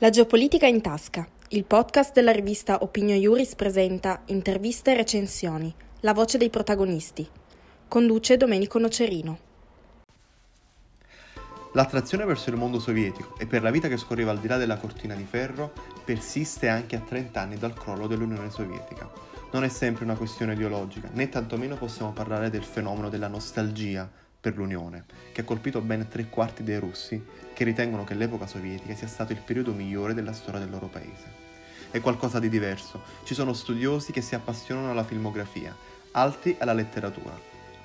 La geopolitica in tasca. Il podcast della rivista Opinio Iuris presenta interviste e recensioni. La voce dei protagonisti. Conduce Domenico Nocerino. L'attrazione verso il mondo sovietico e per la vita che scorreva al di là della cortina di ferro persiste anche a 30 anni dal crollo dell'Unione Sovietica. Non è sempre una questione ideologica, né tantomeno possiamo parlare del fenomeno della nostalgia per l'Unione, che ha colpito ben tre quarti dei russi che ritengono che l'epoca sovietica sia stato il periodo migliore della storia del loro paese. È qualcosa di diverso, ci sono studiosi che si appassionano alla filmografia, altri alla letteratura,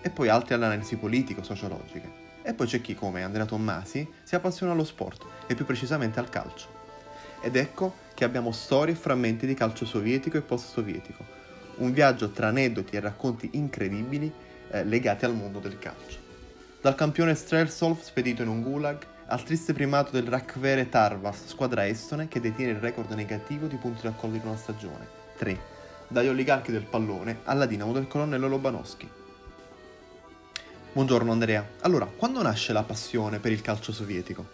e poi altri all'analisi politico-sociologica. E poi c'è chi, come Andrea Tommasi, si appassiona allo sport, e più precisamente al calcio. Ed ecco che abbiamo storie e frammenti di calcio sovietico e post-sovietico, un viaggio tra aneddoti e racconti incredibili eh, legati al mondo del calcio. Dal campione Strelsov spedito in un gulag al triste primato del Rakvere Tarvas, squadra estone che detiene il record negativo di punti raccolti in una stagione, 3, dagli oligarchi del pallone alla dinamo del colonnello Lobanowski. Buongiorno Andrea, allora, quando nasce la passione per il calcio sovietico?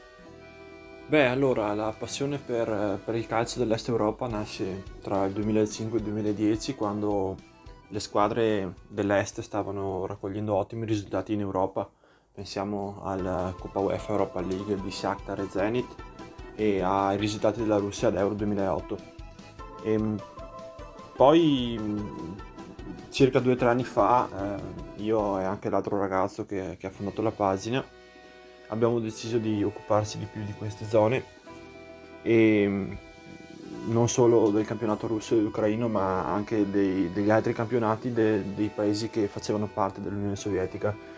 Beh, allora, la passione per, per il calcio dell'Est Europa nasce tra il 2005 e il 2010 quando le squadre dell'Est stavano raccogliendo ottimi risultati in Europa pensiamo alla Coppa UEFA Europa League di Shakhtar e Zenit e ai risultati della Russia all'Euro 2008. E poi circa due o tre anni fa eh, io e anche l'altro ragazzo che, che, ha fondato la pagina abbiamo deciso di occuparsi di più di queste zone e non solo del campionato russo e ucraino ma anche dei, degli altri campionati de, dei paesi che facevano parte dell'Unione Sovietica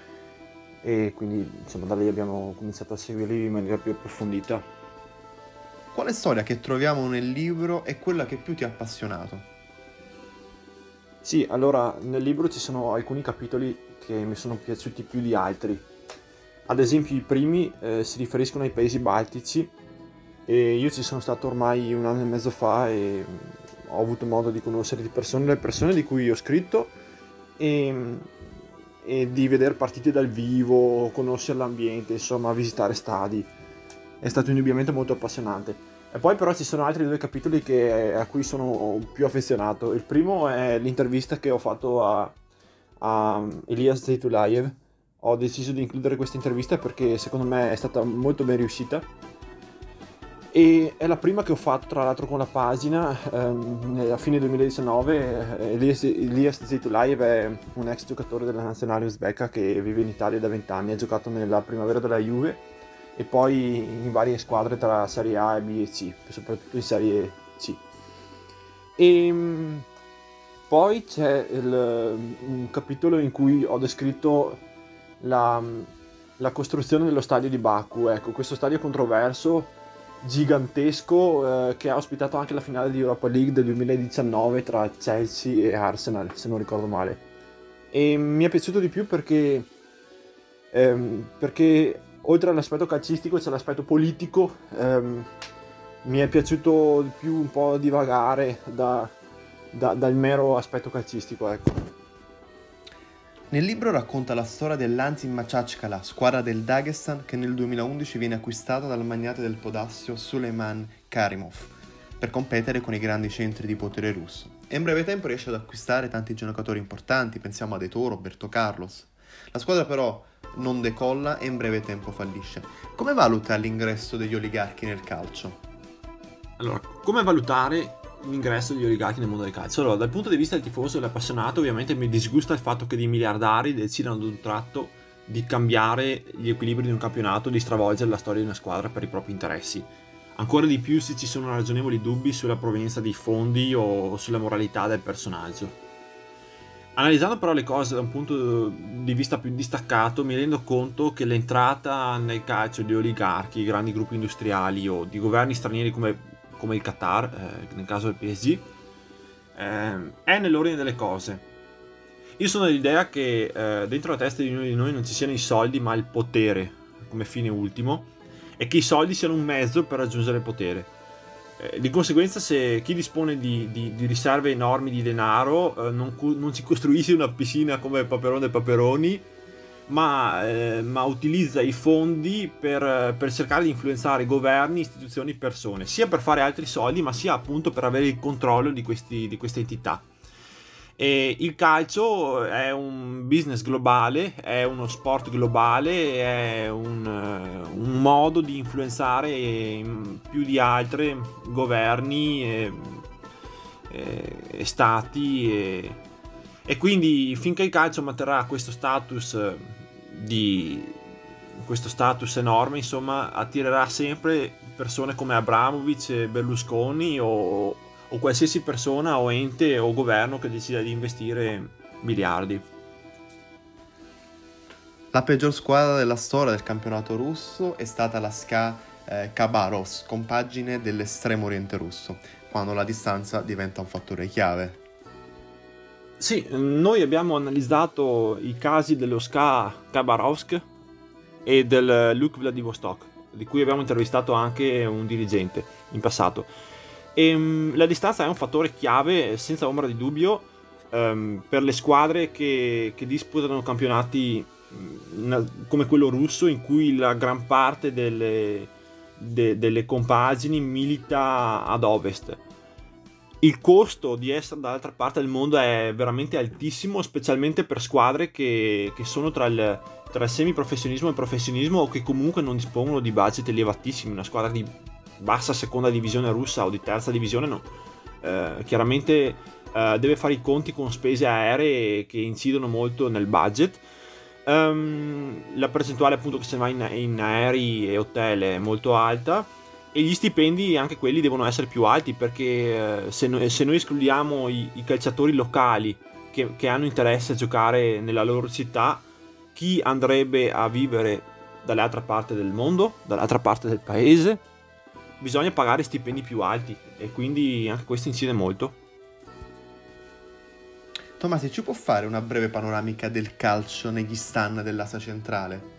e quindi insomma da lì abbiamo cominciato a seguirli in maniera più approfondita. Quale storia che troviamo nel libro è quella che più ti ha appassionato? Sì, allora nel libro ci sono alcuni capitoli che mi sono piaciuti più di altri. Ad esempio i primi eh, si riferiscono ai paesi baltici e io ci sono stato ormai un anno e mezzo fa e ho avuto modo di conoscere di persone, le persone di cui ho scritto e e di vedere partite dal vivo, conoscere l'ambiente, insomma, visitare stadi. È stato indubbiamente molto appassionante. E poi però ci sono altri due capitoli che, a cui sono più affezionato. Il primo è l'intervista che ho fatto a, a Elias Zaitulayev. Ho deciso di includere questa intervista perché secondo me è stata molto ben riuscita e è la prima che ho fatto tra l'altro con la pagina ehm, a fine 2019 eh, Elias, Elias Zitulaev è un ex giocatore della nazionale uzbeka che vive in Italia da 20 anni ha giocato nella primavera della Juve e poi in varie squadre tra Serie A B e C soprattutto in Serie C. E ehm, poi c'è il, un capitolo in cui ho descritto la, la costruzione dello stadio di Baku. Ecco questo stadio controverso gigantesco eh, che ha ospitato anche la finale di Europa League del 2019 tra Chelsea e Arsenal, se non ricordo male. E mi è piaciuto di più perché, ehm, perché oltre all'aspetto calcistico c'è l'aspetto politico. Ehm, mi è piaciuto di più un po' divagare da, da, dal mero aspetto calcistico, ecco. Nel libro racconta la storia dell'Anzim Machachkala, squadra del Dagestan che nel 2011 viene acquistata dal magnate del potassio Suleiman Karimov per competere con i grandi centri di potere russo. E in breve tempo riesce ad acquistare tanti giocatori importanti, pensiamo a De Toro, Roberto Carlos. La squadra però non decolla e in breve tempo fallisce. Come valuta l'ingresso degli oligarchi nel calcio? Allora, come valutare l'ingresso degli oligarchi nel mondo del calcio. Allora, dal punto di vista del tifoso e dell'appassionato, ovviamente mi disgusta il fatto che dei miliardari decidano ad un tratto di cambiare gli equilibri di un campionato, di stravolgere la storia di una squadra per i propri interessi. Ancora di più se ci sono ragionevoli dubbi sulla provenienza dei fondi o sulla moralità del personaggio. Analizzando però le cose da un punto di vista più distaccato, mi rendo conto che l'entrata nel calcio di oligarchi, grandi gruppi industriali o di governi stranieri come come il Qatar, eh, nel caso del PSG, eh, è nell'ordine delle cose. Io sono dell'idea che eh, dentro la testa di ognuno di noi non ci siano i soldi, ma il potere come fine ultimo, e che i soldi siano un mezzo per raggiungere il potere. Eh, di conseguenza, se chi dispone di, di, di riserve enormi di denaro eh, non, non, ci costruisce una piscina come Paperone dei Paperoni, ma, eh, ma utilizza i fondi per, per, cercare di influenzare governi, istituzioni, persone, sia per fare altri soldi, ma sia appunto per avere il controllo di, questi, di queste entità. E il calcio è un business globale, è uno sport globale, è un, un modo di influenzare più di altri governi e, e, e stati e, quindi finché il calcio manterrà questo status di questo status enorme insomma attirerà sempre persone come Abramovic, Berlusconi o, o qualsiasi persona o ente o governo che decida di investire miliardi. La peggior squadra della storia del campionato russo è stata la SKA eh, Khabarovsk, compagine dell'estremo oriente russo, quando la distanza diventa un fattore chiave. Sì, noi abbiamo analizzato i casi dello SKA Khabarovsk e del Luk Vladivostok, di cui abbiamo intervistato anche un dirigente in passato. E, um, la distanza è un fattore chiave, senza ombra di dubbio, um, per le squadre che, che disputano campionati um, come quello russo, in cui la gran parte delle, de, delle compagini milita ad ovest. Il costo di essere dall'altra parte del mondo è veramente altissimo, specialmente per squadre che, che sono tra il, tra il semiprofessionismo e il professionismo o che comunque non dispongono di budget elevatissimi. Una squadra di bassa seconda divisione russa o di terza divisione, no. Eh, chiaramente eh, deve fare i conti con spese aeree che incidono molto nel budget. Um, la percentuale appunto che se va in, in, aerei e hotel è molto alta e gli stipendi anche quelli devono essere più alti perché eh, se, no, se, noi escludiamo i, i calciatori locali che, che, hanno interesse a giocare nella loro città chi andrebbe a vivere dall'altra parte del mondo dall'altra parte del paese bisogna pagare stipendi più alti e quindi anche questo incide molto. Tomasi, ci può fare una breve panoramica del calcio negli stan dell'Asia centrale?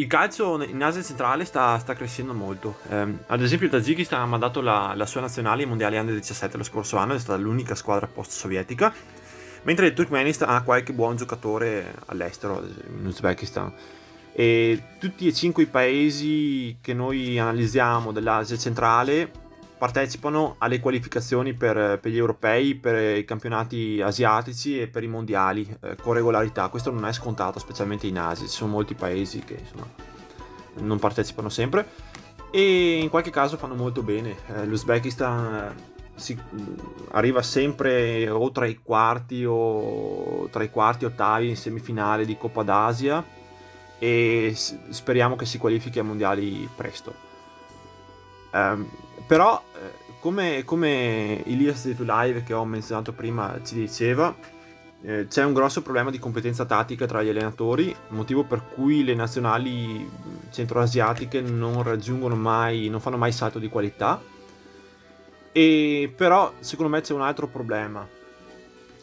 Il calcio in Asia centrale sta, sta crescendo molto. Eh, ad esempio, il Tagikistan ha mandato la, la sua nazionale ai mondiali under 17 lo scorso anno, è stata l'unica squadra post-sovietica. Mentre il Turkmenistan ha qualche buon giocatore all'estero, in Uzbekistan. E tutti e cinque i paesi che noi analizziamo dell'Asia centrale partecipano alle qualificazioni per, per, gli europei, per i campionati asiatici e per i mondiali eh, con regolarità. Questo non è scontato, specialmente in Asia. Ci sono molti paesi che insomma, non partecipano sempre e in qualche caso fanno molto bene. Eh, L'Uzbekistan eh, si, arriva sempre o tra i quarti o tra i quarti ottavi in semifinale di Coppa d'Asia e speriamo che si qualifichi ai mondiali presto. Um, però, eh, come, come Ilias di Live che ho menzionato prima ci diceva, eh, c'è un grosso problema di competenza tattica tra gli allenatori, motivo per cui le nazionali centroasiatiche non raggiungono mai, non fanno mai salto di qualità. E però, secondo me, c'è un altro problema.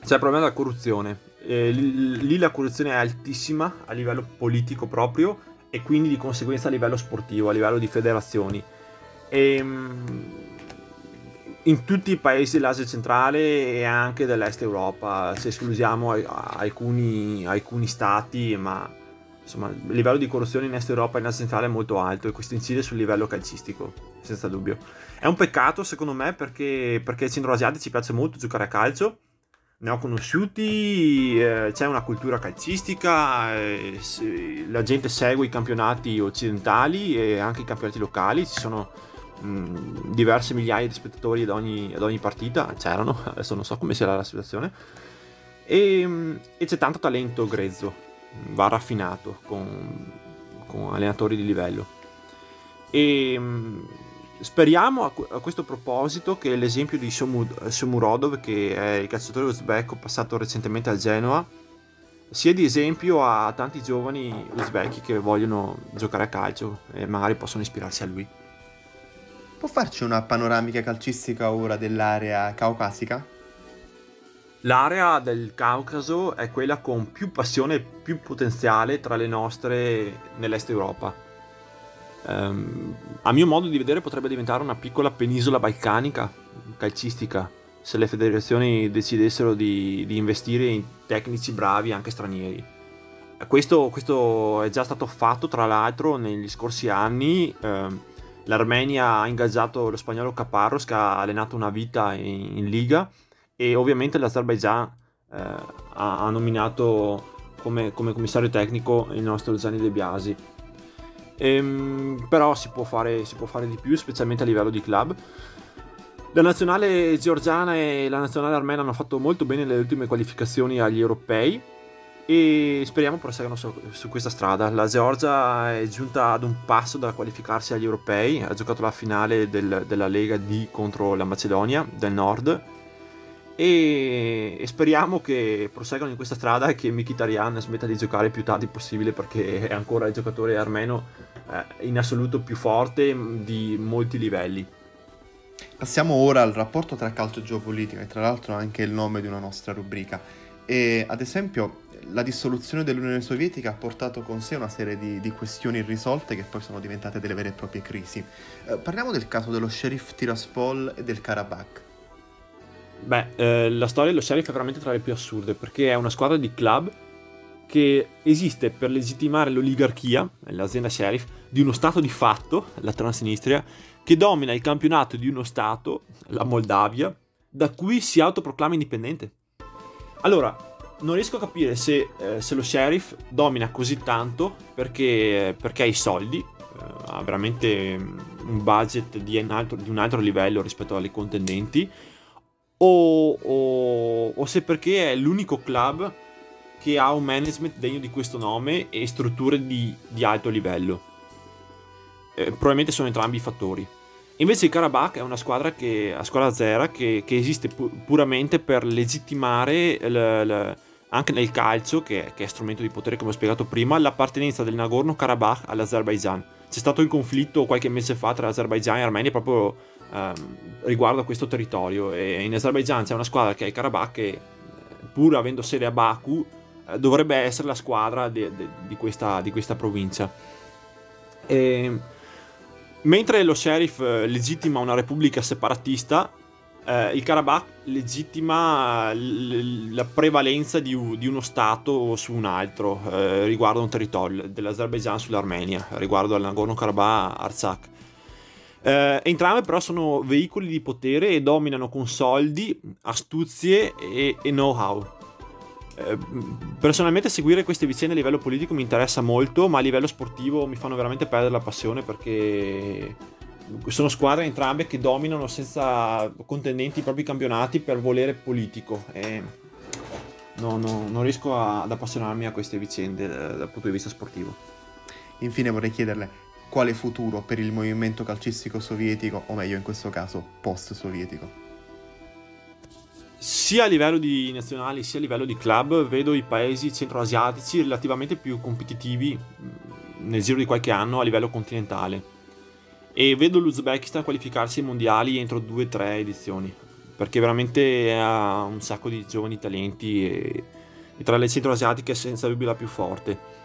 C'è il problema della corruzione eh, lì la corruzione è altissima a livello politico proprio e quindi di conseguenza a livello sportivo, a livello di federazioni. E, ehm, in tutti i paesi dell'Asia centrale e anche dell'Est Europa, se esclusiamo alcuni, alcuni stati, ma insomma il livello di corruzione in Est Europa e in Asia centrale è molto alto e questo incide sul livello calcistico, senza dubbio. È un peccato secondo me perché, ai centroasiatici piace molto giocare a calcio ne ho conosciuti, eh, c'è una cultura calcistica, eh, la gente segue i campionati occidentali e anche i campionati locali, ci sono mm, diverse migliaia di spettatori ad ogni, ad ogni, partita, c'erano, adesso non so come sia la situazione, e, mm, e c'è tanto talento grezzo, va raffinato con, con allenatori di livello. E mm, Speriamo a, questo proposito che l'esempio di Shomurodov, che è il calciatore uzbeko passato recentemente al Genoa, sia di esempio a tanti giovani uzbeki che vogliono giocare a calcio e magari possono ispirarsi a lui. Può farci una panoramica calcistica ora dell'area caucasica? L'area del Caucaso è quella con più passione e più potenziale tra le nostre nell'est Europa ehm, a mio modo di vedere potrebbe diventare una piccola penisola balcanica calcistica se le federazioni decidessero di, di investire in tecnici bravi anche stranieri. questo, questo, è già stato fatto tra l'altro negli scorsi anni. Eh, L'Armenia ha ingaggiato lo spagnolo Caparros che ha allenato una vita in, in Liga e ovviamente l'Azerbaijan eh, ha, ha, nominato come, come, commissario tecnico il nostro Gianni De Biasi. Ehm, però si può, fare, si può fare di più, specialmente a livello di club. La nazionale georgiana e la nazionale armena hanno fatto molto bene le ultime qualificazioni agli europei e speriamo proseguano su, su, questa strada. La Georgia è giunta ad un passo da qualificarsi agli europei, ha giocato la finale del, della Lega D contro la Macedonia del Nord e, e, speriamo che proseguano in questa strada e che Mkhitaryan smetta di giocare più tardi possibile perché è ancora il giocatore armeno eh, in assoluto più forte di molti livelli. Passiamo ora al rapporto tra calcio e geopolitica, e tra l'altro anche il nome di una nostra rubrica. E ad esempio la dissoluzione dell'Unione Sovietica ha portato con sé una serie di, di, questioni irrisolte che poi sono diventate delle vere e proprie crisi. Eh, parliamo del caso dello sheriff Tiraspol e del Karabakh. Beh, eh, la storia dello sheriff è veramente tra le più assurde perché è una squadra di club che esiste per legittimare l'oligarchia, l'azienda sheriff, di uno stato di fatto, la Transnistria, che domina il campionato di uno stato, la Moldavia, da cui si autoproclama indipendente. Allora, non riesco a capire se, eh, se lo sheriff domina così tanto perché, perché ha i soldi, eh, ha veramente un budget di un, altro, di un, altro, livello rispetto alle contendenti, o, o, o se perché è l'unico club che ha un management degno di questo nome e strutture di, di alto livello. Eh, probabilmente sono entrambi i fattori. Invece il Karabakh è una squadra, che, a squadra zera che, che esiste pu- puramente per legittimare l- l- anche nel calcio, che, che, è strumento di potere come ho spiegato prima, l'appartenenza del Nagorno-Karabakh all'Azerbaijan. C'è stato il conflitto qualche mese fa tra Azerbaijan e Armenia proprio ehm, riguardo a questo territorio e in Azerbaijan c'è una squadra che è il Karabakh che pur avendo sede a Baku eh, dovrebbe essere la squadra di, di, di, questa, di questa, provincia. E, mentre lo sheriff eh, legittima una repubblica separatista, eh, il Karabakh legittima l- la prevalenza di, di, uno Stato su un altro eh, riguardo a un territorio, dell'Azerbaijan sull'Armenia, riguardo al Nagorno-Karabakh-Artsakh. Eh, entrambe però sono veicoli di potere e dominano con soldi, astuzie e, e know-how. Eh, personalmente seguire queste vicende a livello politico mi interessa molto, ma a livello sportivo mi fanno veramente perdere la passione perché sono squadre entrambe che dominano senza contendenti i propri campionati per volere politico. E no, no, non riesco a, ad appassionarmi a queste vicende eh, dal punto di vista sportivo. Infine vorrei chiederle quale futuro per il movimento calcistico sovietico, o meglio in questo caso post-sovietico? Sia a livello di nazionali sia a livello di club vedo i paesi centroasiatici relativamente più competitivi mm, nel giro di qualche anno a livello continentale. E vedo l'Uzbekistan qualificarsi ai mondiali entro due o tre edizioni perché veramente ha un sacco di giovani talenti e, e tra le centroasiatiche è senza dubbio la più forte.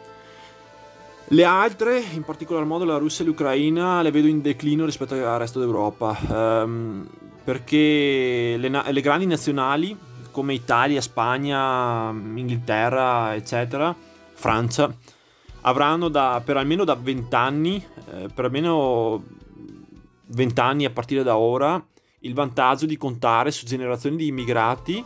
Le altre, in particolar modo la Russia e l'Ucraina, le vedo in declino rispetto al resto d'Europa, ehm, perché le, le, grandi nazionali come Italia, Spagna, Inghilterra, eccetera, Francia, avranno da, per almeno da 20 anni, eh, per almeno 20 anni a partire da ora, il vantaggio di contare su generazioni di immigrati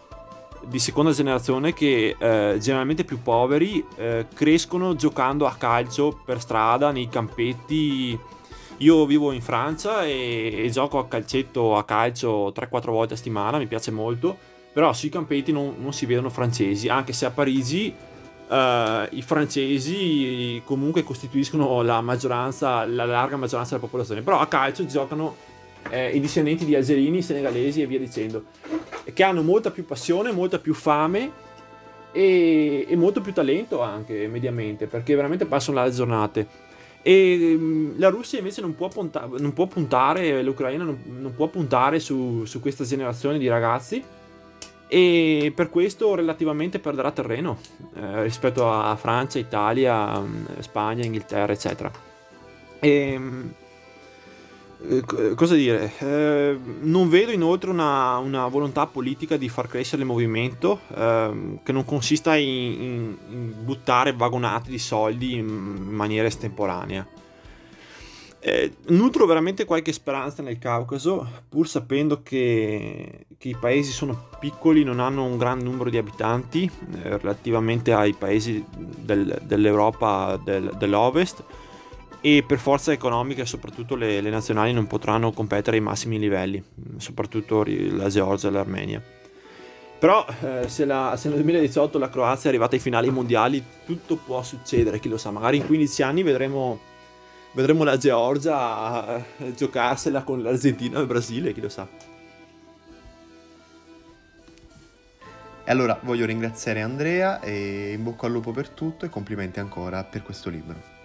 di seconda generazione che eh, generalmente più poveri eh, crescono giocando a calcio per strada nei campetti io vivo in Francia e, e gioco a calcetto a calcio 3-4 volte a settimana mi piace molto. Però sui campetti non, non si vedono francesi anche se a Parigi eh, i francesi comunque costituiscono la maggioranza la larga maggioranza della popolazione. Però a calcio giocano eh, i discendenti di algerini, senegalesi e via dicendo, che hanno molta più passione, molta più fame e, e molto più talento anche mediamente, perché veramente passano le giornate. E mm, la Russia invece non può, punta- non può puntare, l'Ucraina non, non può puntare su, su, questa generazione di ragazzi e per questo relativamente perderà terreno eh, rispetto a Francia, Italia, mm, Spagna, Inghilterra, eccetera. E, mm, Eh, cosa dire? Eh, non vedo inoltre una, una, volontà politica di far crescere il movimento eh, che non consista in, in, in, buttare vagonate di soldi in maniera estemporanea. Eh, nutro veramente qualche speranza nel Caucaso, pur sapendo che, che, i paesi sono piccoli, non hanno un gran numero di abitanti eh, relativamente ai paesi del, dell'Europa del, dell'Ovest e per forza economica soprattutto le, le, nazionali non potranno competere ai massimi livelli, soprattutto la Georgia e l'Armenia. Però eh, se, la, se, nel 2018 la Croazia è arrivata ai finali mondiali tutto può succedere, chi lo sa, magari in 15 anni vedremo, vedremo la Georgia eh, giocarsela con l'Argentina e il Brasile, chi lo sa. E allora voglio ringraziare Andrea e in bocca al lupo per tutto e complimenti ancora per questo libro.